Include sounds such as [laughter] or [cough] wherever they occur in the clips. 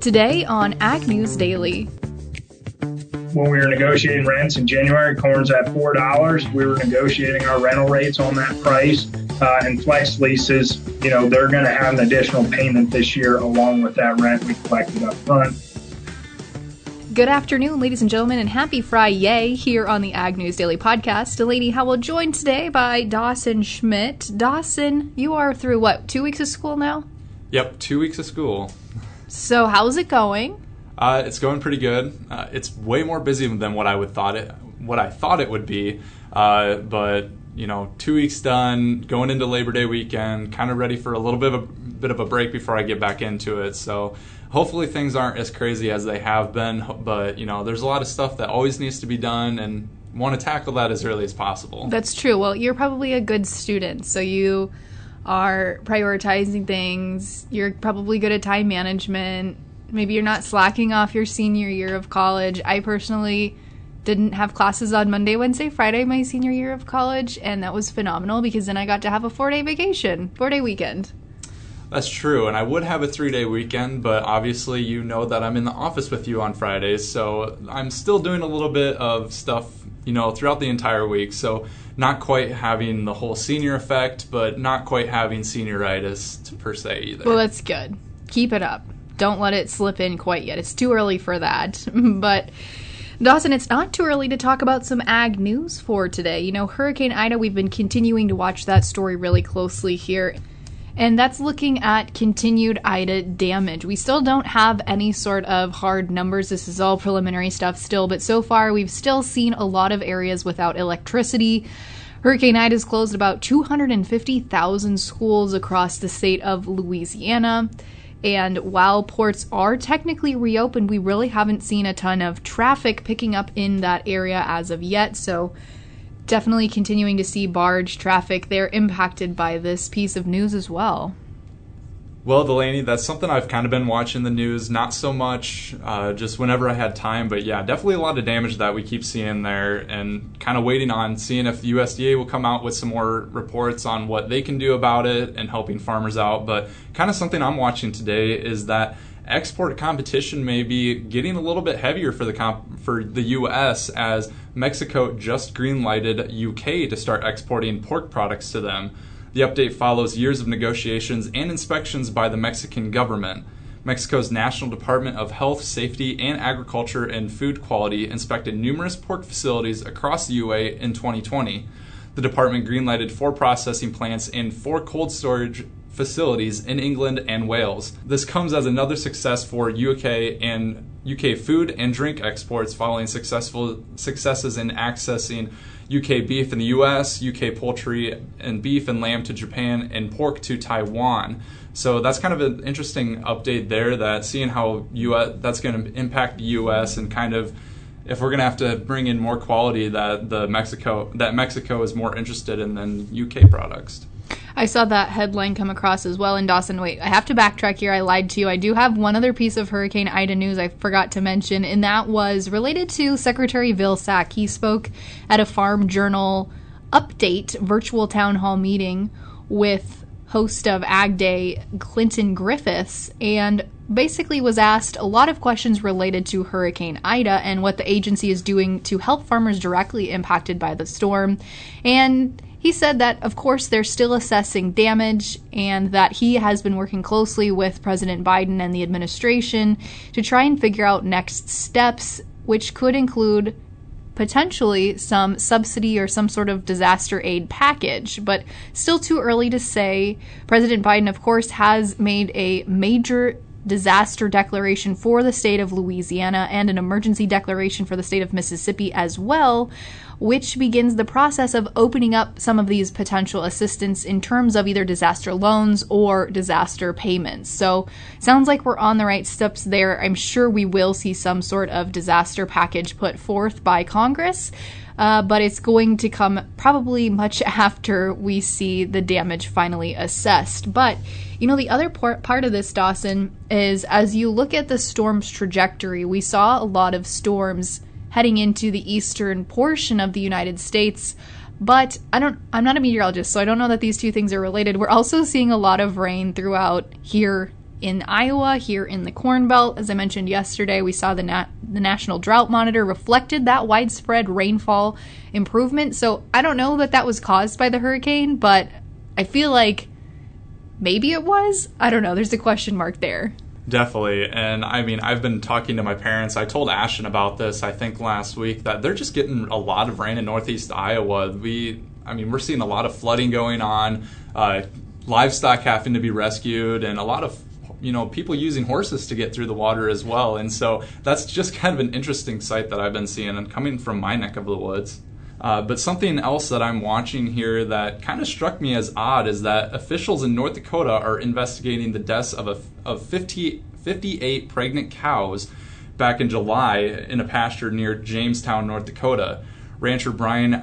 Today on Ag News Daily. When we were negotiating rents in January, corn's at four dollars. We were negotiating our rental rates on that price. Uh, and flex leases, you know, they're going to have an additional payment this year along with that rent we collected up front. Good afternoon, ladies and gentlemen, and happy Friday here on the Ag News Daily Podcast. Delaney Howell joined today by Dawson Schmidt. Dawson, you are through what, two weeks of school now? Yep, two weeks of school. So, how's it going? Uh, it's going pretty good. Uh, it's way more busy than what I would thought it what I thought it would be. Uh, but you know, two weeks done, going into Labor Day weekend, kind of ready for a little bit of a bit of a break before I get back into it. So hopefully things aren't as crazy as they have been, but you know, there's a lot of stuff that always needs to be done and want to tackle that as early as possible. That's true. Well, you're probably a good student, so you are prioritizing things. You're probably good at time management. Maybe you're not slacking off your senior year of college. I personally didn't have classes on Monday, Wednesday, Friday my senior year of college, and that was phenomenal because then I got to have a 4-day vacation, 4-day weekend. That's true, and I would have a three day weekend, but obviously, you know that I'm in the office with you on Fridays, so I'm still doing a little bit of stuff, you know, throughout the entire week. So, not quite having the whole senior effect, but not quite having senioritis per se either. Well, that's good. Keep it up. Don't let it slip in quite yet. It's too early for that. [laughs] but. Dawson, it's not too early to talk about some ag news for today. You know, Hurricane Ida, we've been continuing to watch that story really closely here and that's looking at continued Ida damage. We still don't have any sort of hard numbers. This is all preliminary stuff still, but so far we've still seen a lot of areas without electricity. Hurricane Ida has closed about 250,000 schools across the state of Louisiana. And while ports are technically reopened, we really haven't seen a ton of traffic picking up in that area as of yet. So definitely continuing to see barge traffic. They're impacted by this piece of news as well. Well, Delaney, that's something I've kind of been watching the news, not so much uh, just whenever I had time, but yeah, definitely a lot of damage that we keep seeing there and kind of waiting on seeing if the USDA will come out with some more reports on what they can do about it and helping farmers out. But kind of something I'm watching today is that export competition may be getting a little bit heavier for the comp- for the U.S. as Mexico just greenlighted UK to start exporting pork products to them. The update follows years of negotiations and inspections by the Mexican government. Mexico's National Department of Health, Safety, and Agriculture and Food Quality inspected numerous pork facilities across the UA in 2020. The department greenlighted four processing plants and four cold storage facilities in England and Wales. This comes as another success for UK and UK food and drink exports following successful successes in accessing UK beef in the US, UK poultry and beef and lamb to Japan, and pork to Taiwan. So that's kind of an interesting update there. That seeing how US that's going to impact the US and kind of if we're going to have to bring in more quality that the Mexico that Mexico is more interested in than UK products. I saw that headline come across as well in Dawson. Wait, I have to backtrack here. I lied to you. I do have one other piece of Hurricane Ida news I forgot to mention, and that was related to Secretary Vilsack. He spoke at a Farm Journal update virtual town hall meeting with host of Ag Day, Clinton Griffiths, and basically was asked a lot of questions related to Hurricane Ida and what the agency is doing to help farmers directly impacted by the storm. And he said that, of course, they're still assessing damage and that he has been working closely with President Biden and the administration to try and figure out next steps, which could include potentially some subsidy or some sort of disaster aid package, but still too early to say. President Biden, of course, has made a major disaster declaration for the state of Louisiana and an emergency declaration for the state of Mississippi as well which begins the process of opening up some of these potential assistance in terms of either disaster loans or disaster payments. So, sounds like we're on the right steps there. I'm sure we will see some sort of disaster package put forth by Congress. Uh, but it's going to come probably much [laughs] after we see the damage finally assessed. But, you know, the other part, part of this, Dawson, is as you look at the storm's trajectory, we saw a lot of storms heading into the eastern portion of the United States. But I don't I'm not a meteorologist, so I don't know that these two things are related. We're also seeing a lot of rain throughout here in Iowa, here in the Corn Belt. As I mentioned yesterday, we saw the nat- the National Drought Monitor reflected that widespread rainfall improvement. So I don't know that that was caused by the hurricane, but I feel like maybe it was. I don't know. There's a question mark there. Definitely. And I mean, I've been talking to my parents. I told Ashton about this, I think, last week, that they're just getting a lot of rain in northeast Iowa. We, I mean, we're seeing a lot of flooding going on, uh, livestock having to be rescued, and a lot of you know people using horses to get through the water as well and so that's just kind of an interesting sight that i've been seeing and coming from my neck of the woods uh, but something else that I'm watching here that kind of struck me as odd is that officials in North Dakota are investigating the deaths of, a, of 50, 58 pregnant cows back in July in a pasture near Jamestown, North Dakota. Rancher Brian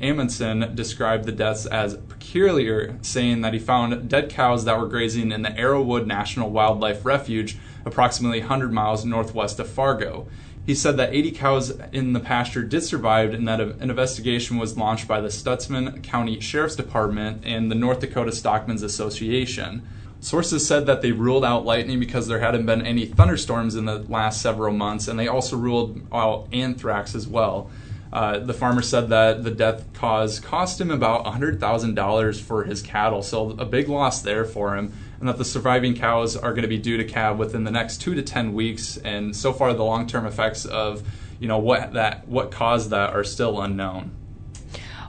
Amundsen described the deaths as peculiar, saying that he found dead cows that were grazing in the Arrowwood National Wildlife Refuge, approximately 100 miles northwest of Fargo. He said that 80 cows in the pasture did survive and that an investigation was launched by the Stutsman County Sheriff's Department and the North Dakota Stockmen's Association. Sources said that they ruled out lightning because there hadn't been any thunderstorms in the last several months, and they also ruled out anthrax as well. Uh, the farmer said that the death cause cost him about $100,000 for his cattle, so a big loss there for him and that the surviving cows are going to be due to calve within the next two to ten weeks. And so far, the long-term effects of you know what that what caused that are still unknown.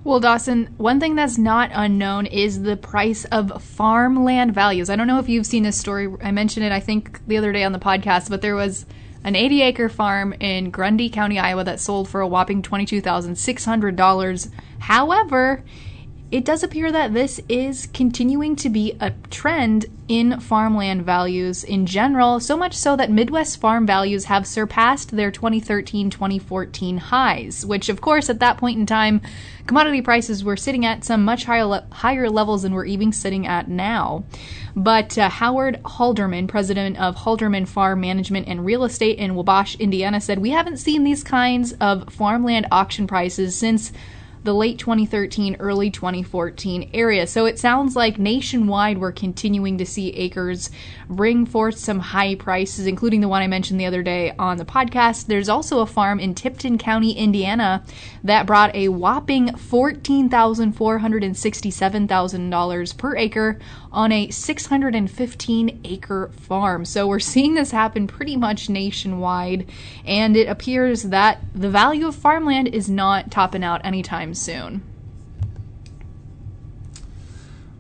Well, Dawson, one thing that's not unknown is the price of farmland values. I don't know if you've seen this story. I mentioned it, I think, the other day on the podcast, but there was an 80 acre farm in Grundy County, Iowa that sold for a whopping $22,600. However, it does appear that this is continuing to be a trend in farmland values in general, so much so that Midwest farm values have surpassed their 2013 2014 highs, which, of course, at that point in time, commodity prices were sitting at some much higher, le- higher levels than we're even sitting at now. But uh, Howard Halderman, president of Halderman Farm Management and Real Estate in Wabash, Indiana, said, We haven't seen these kinds of farmland auction prices since the late 2013, early 2014 area. So it sounds like nationwide we're continuing to see acres bring forth some high prices, including the one I mentioned the other day on the podcast. There's also a farm in Tipton County, Indiana, that brought a whopping $14,467,000 per acre on a 615 acre farm. So we're seeing this happen pretty much nationwide, and it appears that the value of farmland is not topping out anytime soon.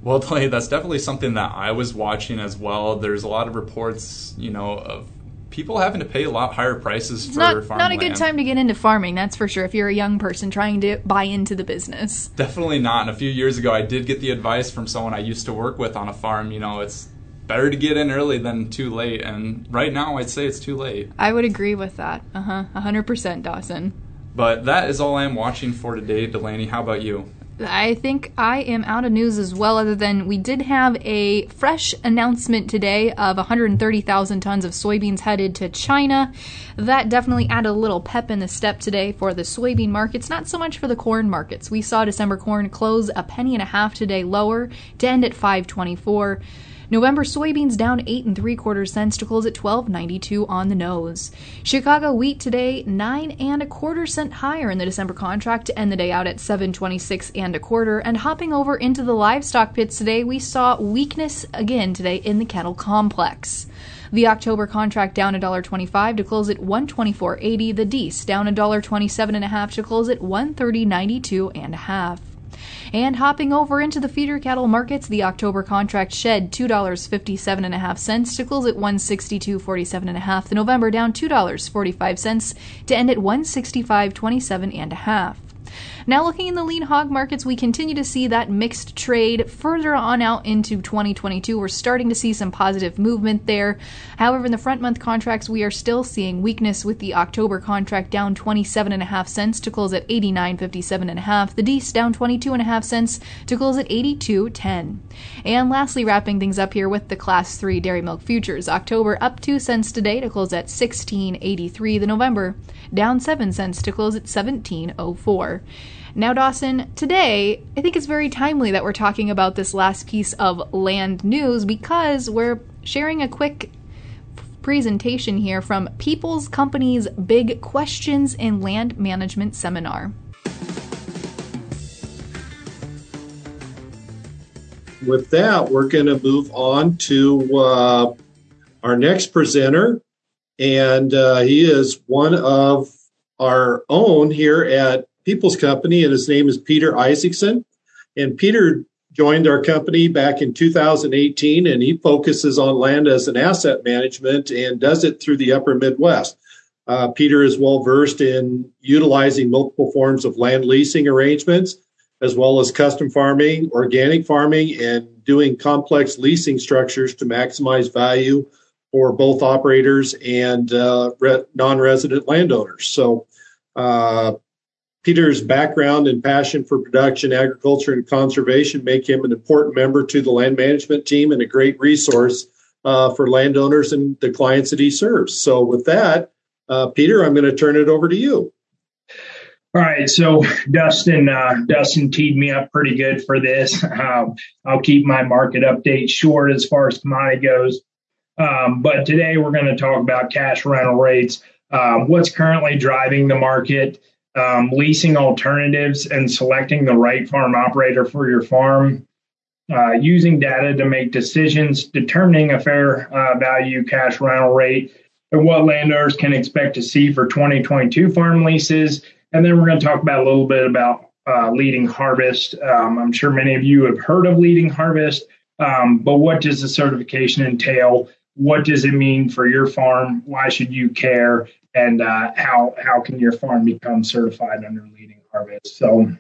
Well, [laughs] that's definitely something that I was watching as well. There's a lot of reports, you know, of people having to pay a lot higher prices it's for not, farmland. Not a good time to get into farming, that's for sure, if you're a young person trying to buy into the business. Definitely not. And a few years ago, I did get the advice from someone I used to work with on a farm, you know, it's better to get in early than too late. And right now, I'd say it's too late. I would agree with that. Uh huh. 100%, Dawson. But that is all I'm watching for today, Delaney. How about you? I think I am out of news as well, other than we did have a fresh announcement today of 130,000 tons of soybeans headed to China. That definitely added a little pep in the step today for the soybean markets, not so much for the corn markets. We saw December corn close a penny and a half today lower to end at 524. November soybeans down eight and three quarter cents to close at 12.92 on the nose. Chicago wheat today nine and a quarter cent higher in the December contract to end the day out at 7.26 and a quarter. And hopping over into the livestock pits today, we saw weakness again today in the cattle complex. The October contract down $1.25 to close at 124.80. The Dees down $1.27.5 to close at 130.92 and a half. And hopping over into the feeder cattle markets, the October contract shed $2.57.5 to close at 162.47.5. The November down $2.45 to end at 165.27.5. Now, looking in the lean hog markets, we continue to see that mixed trade further on out into 2022. We're starting to see some positive movement there. However, in the front month contracts, we are still seeing weakness with the October contract down 27.5 cents to close at 89.57.5. The Dees down 22.5 cents to close at 82.10. And lastly, wrapping things up here with the Class 3 dairy milk futures. October up 2 cents today to close at 16.83. The November down 7 cents to close at 17.04. Now, Dawson, today I think it's very timely that we're talking about this last piece of land news because we're sharing a quick presentation here from People's Company's Big Questions in Land Management Seminar. With that, we're going to move on to uh, our next presenter, and uh, he is one of our own here at People's Company, and his name is Peter Isaacson. And Peter joined our company back in 2018, and he focuses on land as an asset management and does it through the upper Midwest. Uh, Peter is well versed in utilizing multiple forms of land leasing arrangements, as well as custom farming, organic farming, and doing complex leasing structures to maximize value for both operators and uh, re- non resident landowners. So, uh, Peter's background and passion for production, agriculture, and conservation make him an important member to the land management team and a great resource uh, for landowners and the clients that he serves. So, with that, uh, Peter, I'm going to turn it over to you. All right, so Dustin, uh, Dustin teed me up pretty good for this. [laughs] Um, I'll keep my market update short as far as commodity goes. Um, but today we're going to talk about cash rental rates, um, what's currently driving the market, um, leasing alternatives and selecting the right farm operator for your farm, uh, using data to make decisions, determining a fair uh, value cash rental rate, and what landowners can expect to see for 2022 farm leases. And then we're going to talk about a little bit about uh, leading harvest. Um, I'm sure many of you have heard of leading harvest, um, but what does the certification entail? What does it mean for your farm? Why should you care? And uh, how how can your farm become certified under leading harvest. So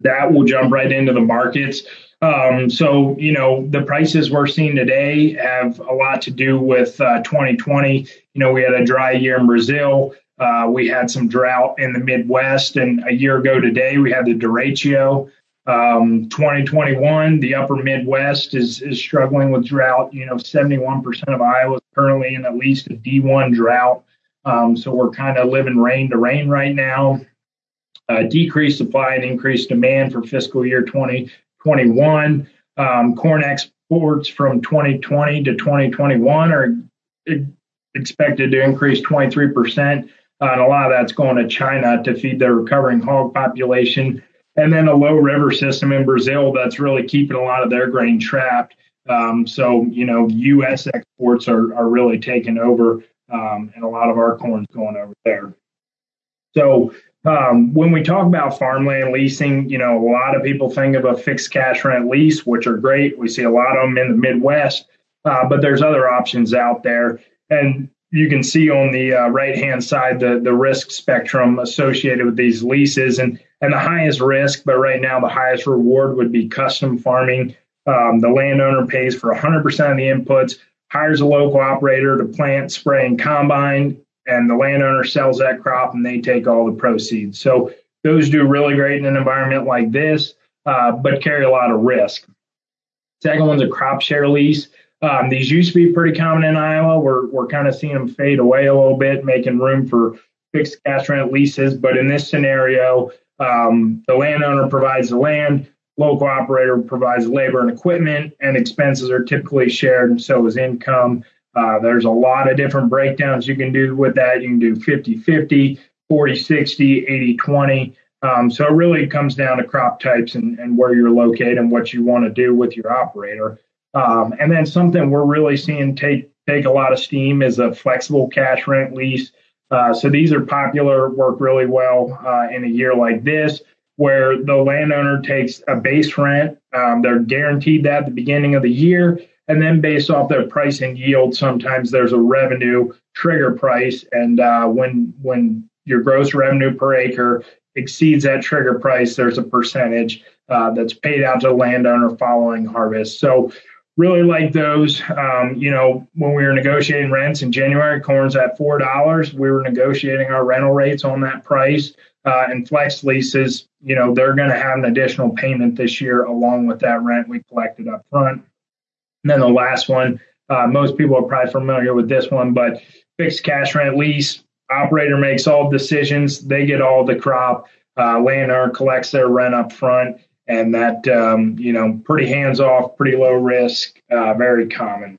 that will jump right into the markets. Um, so you know the prices we're seeing today have a lot to do with uh, 2020. You know we had a dry year in Brazil. Uh, we had some drought in the Midwest, and a year ago today we had the derecho. Um, 2021, the upper Midwest is, is struggling with drought. You know, 71% of Iowa is currently in at least a D1 drought. Um, so we're kind of living rain to rain right now. Uh, decreased supply and increased demand for fiscal year 2021. Um, corn exports from 2020 to 2021 are expected to increase 23%. Uh, and a lot of that's going to China to feed their recovering hog population. And then a low river system in Brazil that's really keeping a lot of their grain trapped. Um, so, you know, U.S. exports are, are really taking over um, and a lot of our corn's going over there. So um, when we talk about farmland leasing, you know, a lot of people think of a fixed cash rent lease, which are great. We see a lot of them in the Midwest, uh, but there's other options out there. And you can see on the uh, right hand side the, the risk spectrum associated with these leases. And, and the highest risk, but right now the highest reward would be custom farming. Um, the landowner pays for 100% of the inputs, hires a local operator to plant, spray, and combine, and the landowner sells that crop and they take all the proceeds. So those do really great in an environment like this, uh, but carry a lot of risk. Second one's a crop share lease. Um, these used to be pretty common in Iowa. We're, we're kind of seeing them fade away a little bit, making room for fixed cash rent leases. But in this scenario, um, the landowner provides the land, local operator provides labor and equipment, and expenses are typically shared, and so is income. Uh, there's a lot of different breakdowns you can do with that. You can do 50 50, 40 60, 80 20. Um, so it really comes down to crop types and, and where you're located and what you want to do with your operator. Um, and then something we're really seeing take take a lot of steam is a flexible cash rent lease. Uh, so these are popular, work really well uh, in a year like this where the landowner takes a base rent. Um, they're guaranteed that at the beginning of the year. And then based off their price and yield, sometimes there's a revenue trigger price. And uh, when when your gross revenue per acre exceeds that trigger price, there's a percentage uh, that's paid out to the landowner following harvest. So really like those. Um, you know, when we were negotiating rents in January, corn's at four dollars. We were negotiating our rental rates on that price uh, and flex leases, you know, they're going to have an additional payment this year along with that rent we collected up front. And then the last one, uh, most people are probably familiar with this one, but fixed cash rent lease, operator makes all decisions, they get all the crop. Uh, landowner collects their rent up front, and that um, you know pretty hands off, pretty low risk, uh, very common.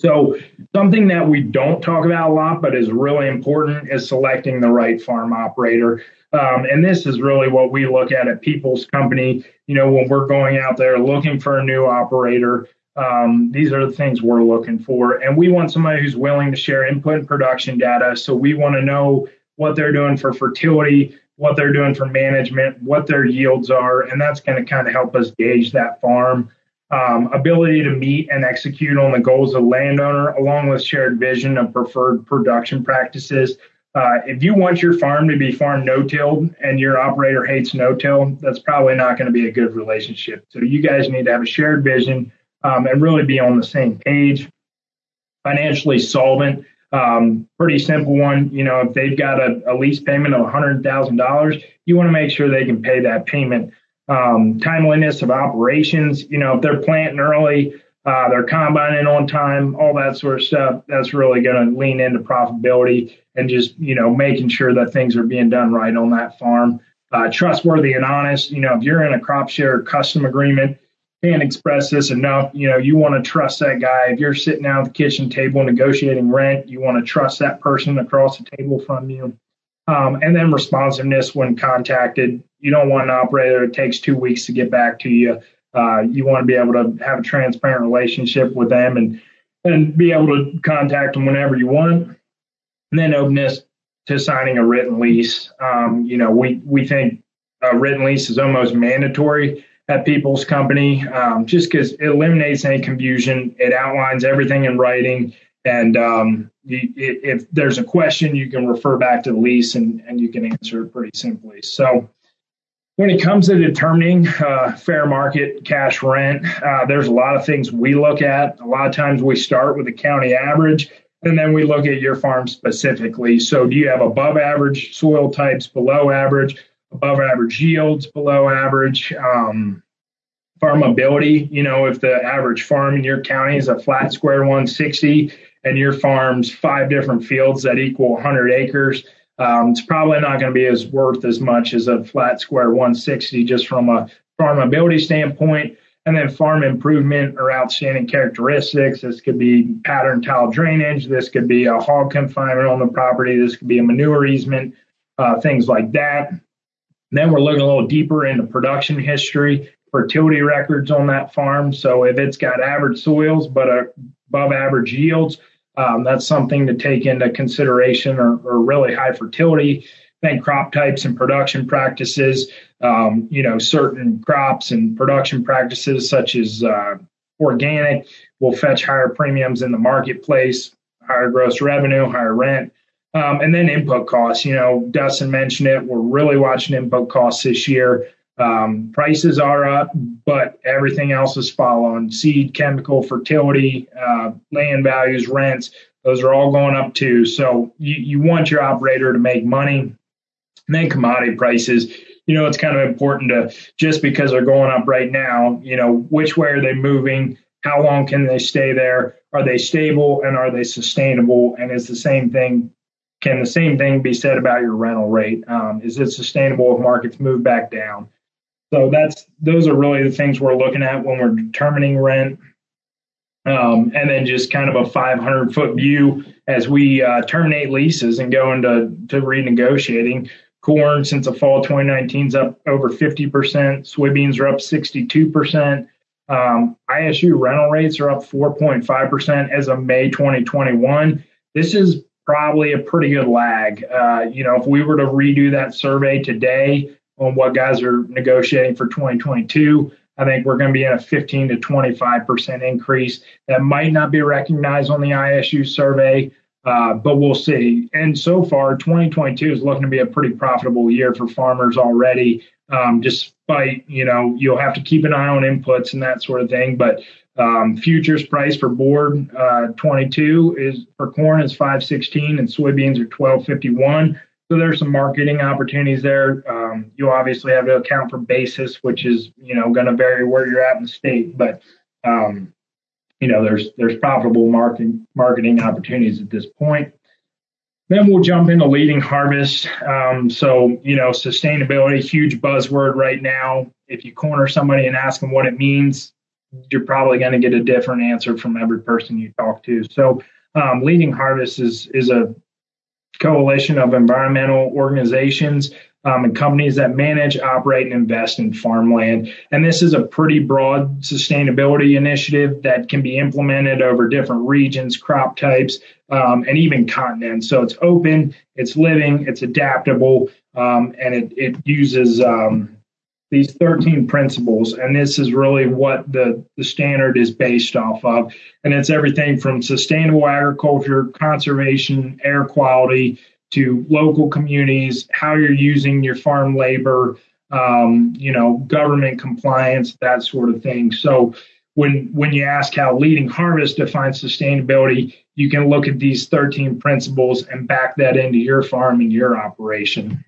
So something that we don't talk about a lot, but is really important, is selecting the right farm operator. Um, and this is really what we look at at People's Company. You know, when we're going out there looking for a new operator, um, these are the things we're looking for. And we want somebody who's willing to share input and production data. So we want to know what they're doing for fertility, what they're doing for management, what their yields are, and that's going to kind of help us gauge that farm. Um, ability to meet and execute on the goals of landowner, along with shared vision of preferred production practices. Uh, if you want your farm to be farm no-till and your operator hates no-till, that's probably not going to be a good relationship. So you guys need to have a shared vision um, and really be on the same page. Financially solvent, um, pretty simple one. You know, if they've got a, a lease payment of $100,000, you want to make sure they can pay that payment. Um, timeliness of operations, you know, if they're planting early, uh, they're combining on time, all that sort of stuff, that's really going to lean into profitability and just, you know, making sure that things are being done right on that farm. Uh, trustworthy and honest, you know, if you're in a crop share custom agreement, can't express this enough. You know, you want to trust that guy. If you're sitting down at the kitchen table negotiating rent, you want to trust that person across the table from you. Um, and then responsiveness when contacted. You don't want an operator that takes two weeks to get back to you. Uh, you want to be able to have a transparent relationship with them and and be able to contact them whenever you want. And then openness to signing a written lease. Um, you know, we we think a written lease is almost mandatory at People's Company, um, just because it eliminates any confusion. It outlines everything in writing, and um, if there's a question, you can refer back to the lease and, and you can answer it pretty simply. So, when it comes to determining uh, fair market cash rent, uh, there's a lot of things we look at. A lot of times we start with the county average and then we look at your farm specifically. So, do you have above average soil types, below average? above average yields, below average um, farmability. You know, if the average farm in your county is a flat square 160 and your farm's five different fields that equal 100 acres, um, it's probably not going to be as worth as much as a flat square 160 just from a farmability standpoint. And then farm improvement or outstanding characteristics. This could be pattern tile drainage. This could be a hog confinement on the property. This could be a manure easement, uh, things like that. Then we're looking a little deeper into production history, fertility records on that farm. So if it's got average soils but above average yields, um, that's something to take into consideration or, or, really high fertility. Then crop types and production practices. Um, you know, certain crops and production practices such as uh, organic will fetch higher premiums in the marketplace, higher gross revenue, higher rent. Um, and then input costs. You know, Dustin mentioned it. We're really watching input costs this year. Um, prices are up, but everything else is following. Seed, chemical, fertility, uh, land values, rents, those are all going up too. So you, you want your operator to make money. And then commodity prices. You know, it's kind of important to just because they're going up right now, you know, which way are they moving? How long can they stay there? Are they stable and are they sustainable? And it's the same thing can the same thing be said about your rental rate? Um, is it sustainable if markets move back down? So that's those are really the things we're looking at when we're determining rent. Um, and then just kind of a 500 foot view as we uh, terminate leases and go into to renegotiating. Corn since the fall 2019 is up over 50%. Soybeans are up 62%. Um, ISU rental rates are up 4.5% as of May 2021. This is probably a pretty good lag. Uh, you know, if we were to redo that survey today on what guys are negotiating for 2022, I think we're going to be in a 15 to 25 percent increase. That might not be recognized on the ISU survey, uh, but we'll see. And so far, 2022 is looking to be a pretty profitable year for farmers already. Um, despite you know you'll have to keep an eye on inputs and that sort of thing, but um, futures price for board uh, 22 is for corn is 516 and soybeans are 1251. So there's some marketing opportunities there. Um, you obviously have to account for basis, which is you know going to vary where you're at in the state, but um, you know there's there's profitable marketing marketing opportunities at this point. then we'll jump into leading harvest. Um, so, you know, sustainability, huge buzzword right now. If you corner somebody and ask them what it means, you're probably going to get a different answer from every person you talk to. So, um, leading harvest is is a coalition of environmental organizations um, and companies that manage, operate, and invest in farmland. And this is a pretty broad sustainability initiative that can be implemented over different regions, crop types, um, and even continents. So it's open, it's living, it's adaptable, um, and it, it uses um, these 13 principles. And this is really what the, the standard is based off of. And it's everything from sustainable agriculture, conservation, air quality, to local communities, how you're using your farm labor, um, you know, government compliance, that sort of thing. So when when you ask how leading harvest defines sustainability, you can look at these 13 principles and back that into your farm and your operation.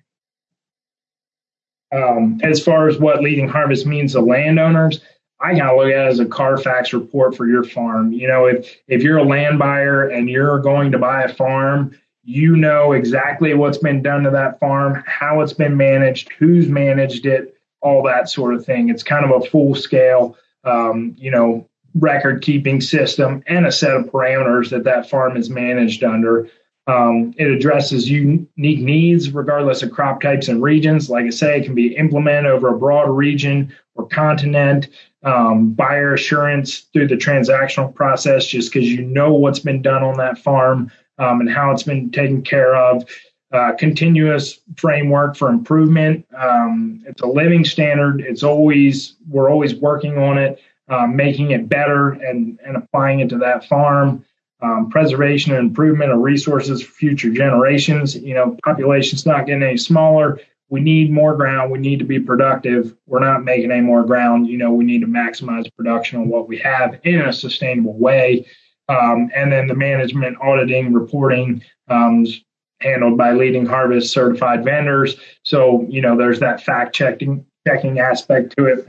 Um, as far as what leading harvest means to landowners, I kind of look at it as a Carfax report for your farm. You know, if if you're a land buyer and you're going to buy a farm, you know exactly what's been done to that farm, how it's been managed, who's managed it, all that sort of thing. It's kind of a full scale, um, you know, record keeping system and a set of parameters that that farm is managed under. Um, it addresses unique needs regardless of crop types and regions. Like I say, it can be implemented over a broad region or continent. Um, buyer assurance through the transactional process, just because you know what's been done on that farm um, and how it's been taken care of. Uh, continuous framework for improvement. Um, it's a living standard. It's always we're always working on it, um, making it better and and applying it to that farm. Um, preservation and improvement of resources for future generations. You know, population's not getting any smaller. We need more ground. We need to be productive. We're not making any more ground. You know, we need to maximize production on what we have in a sustainable way. Um, and then the management, auditing, reporting um, handled by leading harvest certified vendors. So, you know, there's that fact checking checking aspect to it.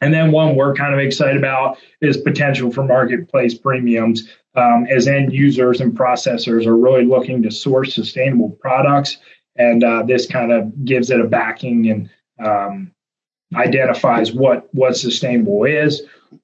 And then one we're kind of excited about is potential for marketplace premiums um, as end users and processors are really looking to source sustainable products. And uh, this kind of gives it a backing and um, identifies what what sustainable is.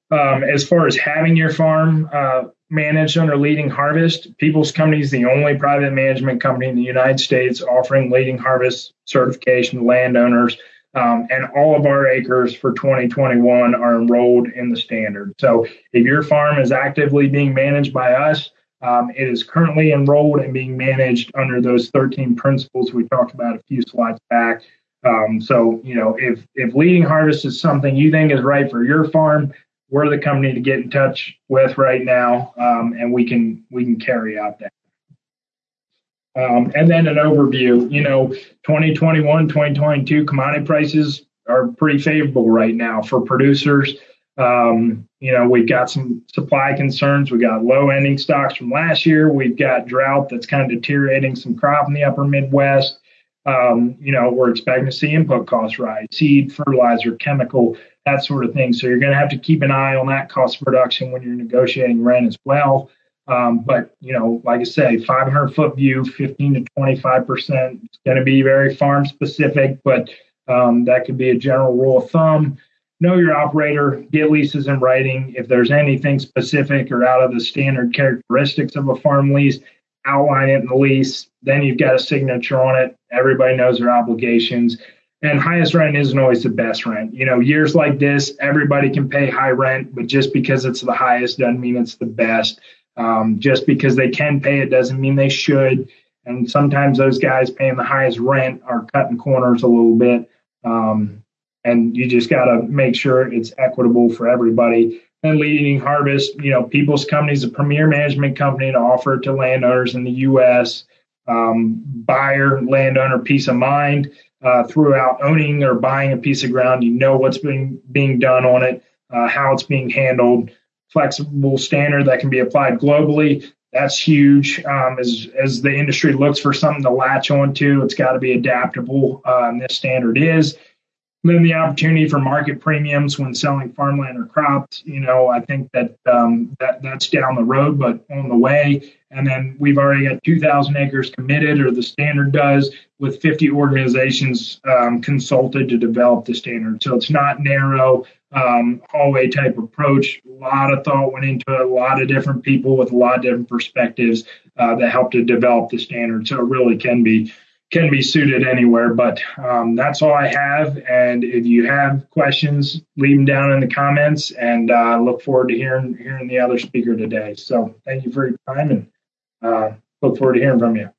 Um, as far as having your farm uh, managed under Leading Harvest. People's Company is the only private management company in the United States offering Leading Harvest certification to landowners. Um, and all of our acres for 2021 are enrolled in the standard. So if your farm is actively being managed by us, um, it is currently enrolled and being managed under those 13 principles we talked about a few slides back. Um, so, you know, if, if leading harvest is something you think is right for your farm, we're the company to get in touch with right now, um, and we can we can carry out that. Um, and then an overview. You know, 2021, 2022 commodity prices are pretty favorable right now for producers. Um, you know, we've got some supply concerns. We've got low ending stocks from last year. We've got drought that's kind of deteriorating some crop in the upper Midwest. Um, you know, we're expecting to see input costs rise, seed, fertilizer, chemical that sort of thing. So you're going to have to keep an eye on that cost of production when you're negotiating rent as well. Um, but you know, like I say, 500 foot view, 15 to 25 percent. It's going to be very farm specific, but um, that could be a general rule of thumb. Know your operator, get leases in writing. If there's anything specific or out of the standard characteristics of a farm lease, outline it in the lease. Then you've got a signature on it. Everybody knows their obligations. And highest rent isn't always the best rent. You know, years like this, everybody can pay high rent, but just because it's the highest doesn't mean it's the best. Um, just because they can pay it doesn't mean they should. And sometimes those guys paying the highest rent are cutting corners a little bit. Um, and you just got to make sure it's equitable for everybody. And Leading Harvest, you know, People's Company is a premier management company to offer to landowners in the U.S. Um, buyer, landowner peace of mind uh, throughout owning or buying a piece of ground. You know what's being being done on it, uh, how it's being handled. Flexible standard that can be applied globally. That's huge. Um, as as the industry looks for something to latch onto, it's got to be adaptable. And this standard is. then the opportunity for market premiums when selling farmland or crops. You know, I think that um, that that's down the road, but on the way. And then we've already got 2,000 acres committed, or the standard does, with 50 organizations um, consulted to develop the standard. So it's not narrow um, hallway type approach. A lot of thought went into it, a lot of different people with a lot of different perspectives uh, that helped to develop the standard. So it really can be can be suited anywhere. But um, that's all I have. And if you have questions, leave them down in the comments. And uh, look forward to hearing hearing the other speaker today. So thank you for your time and uh, look forward to hearing from you.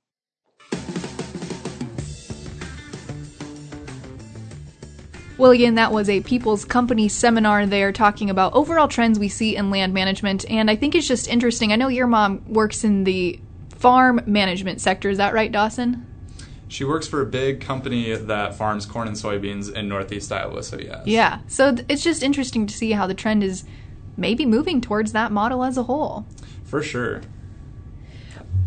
Well, again, that was a People's Company seminar there talking about overall trends we see in land management. And I think it's just interesting. I know your mom works in the farm management sector. Is that right, Dawson? She works for a big company that farms corn and soybeans in Northeast Iowa, so yes. Yeah. So th- it's just interesting to see how the trend is maybe moving towards that model as a whole. For sure.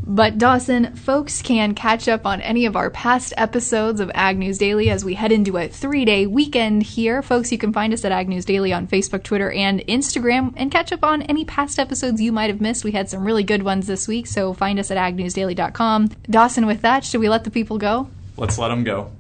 But Dawson, folks can catch up on any of our past episodes of Ag News Daily as we head into a three day weekend here. Folks, you can find us at Ag News Daily on Facebook, Twitter, and Instagram and catch up on any past episodes you might have missed. We had some really good ones this week, so find us at agnewsdaily.com. Dawson, with that, should we let the people go? Let's let them go.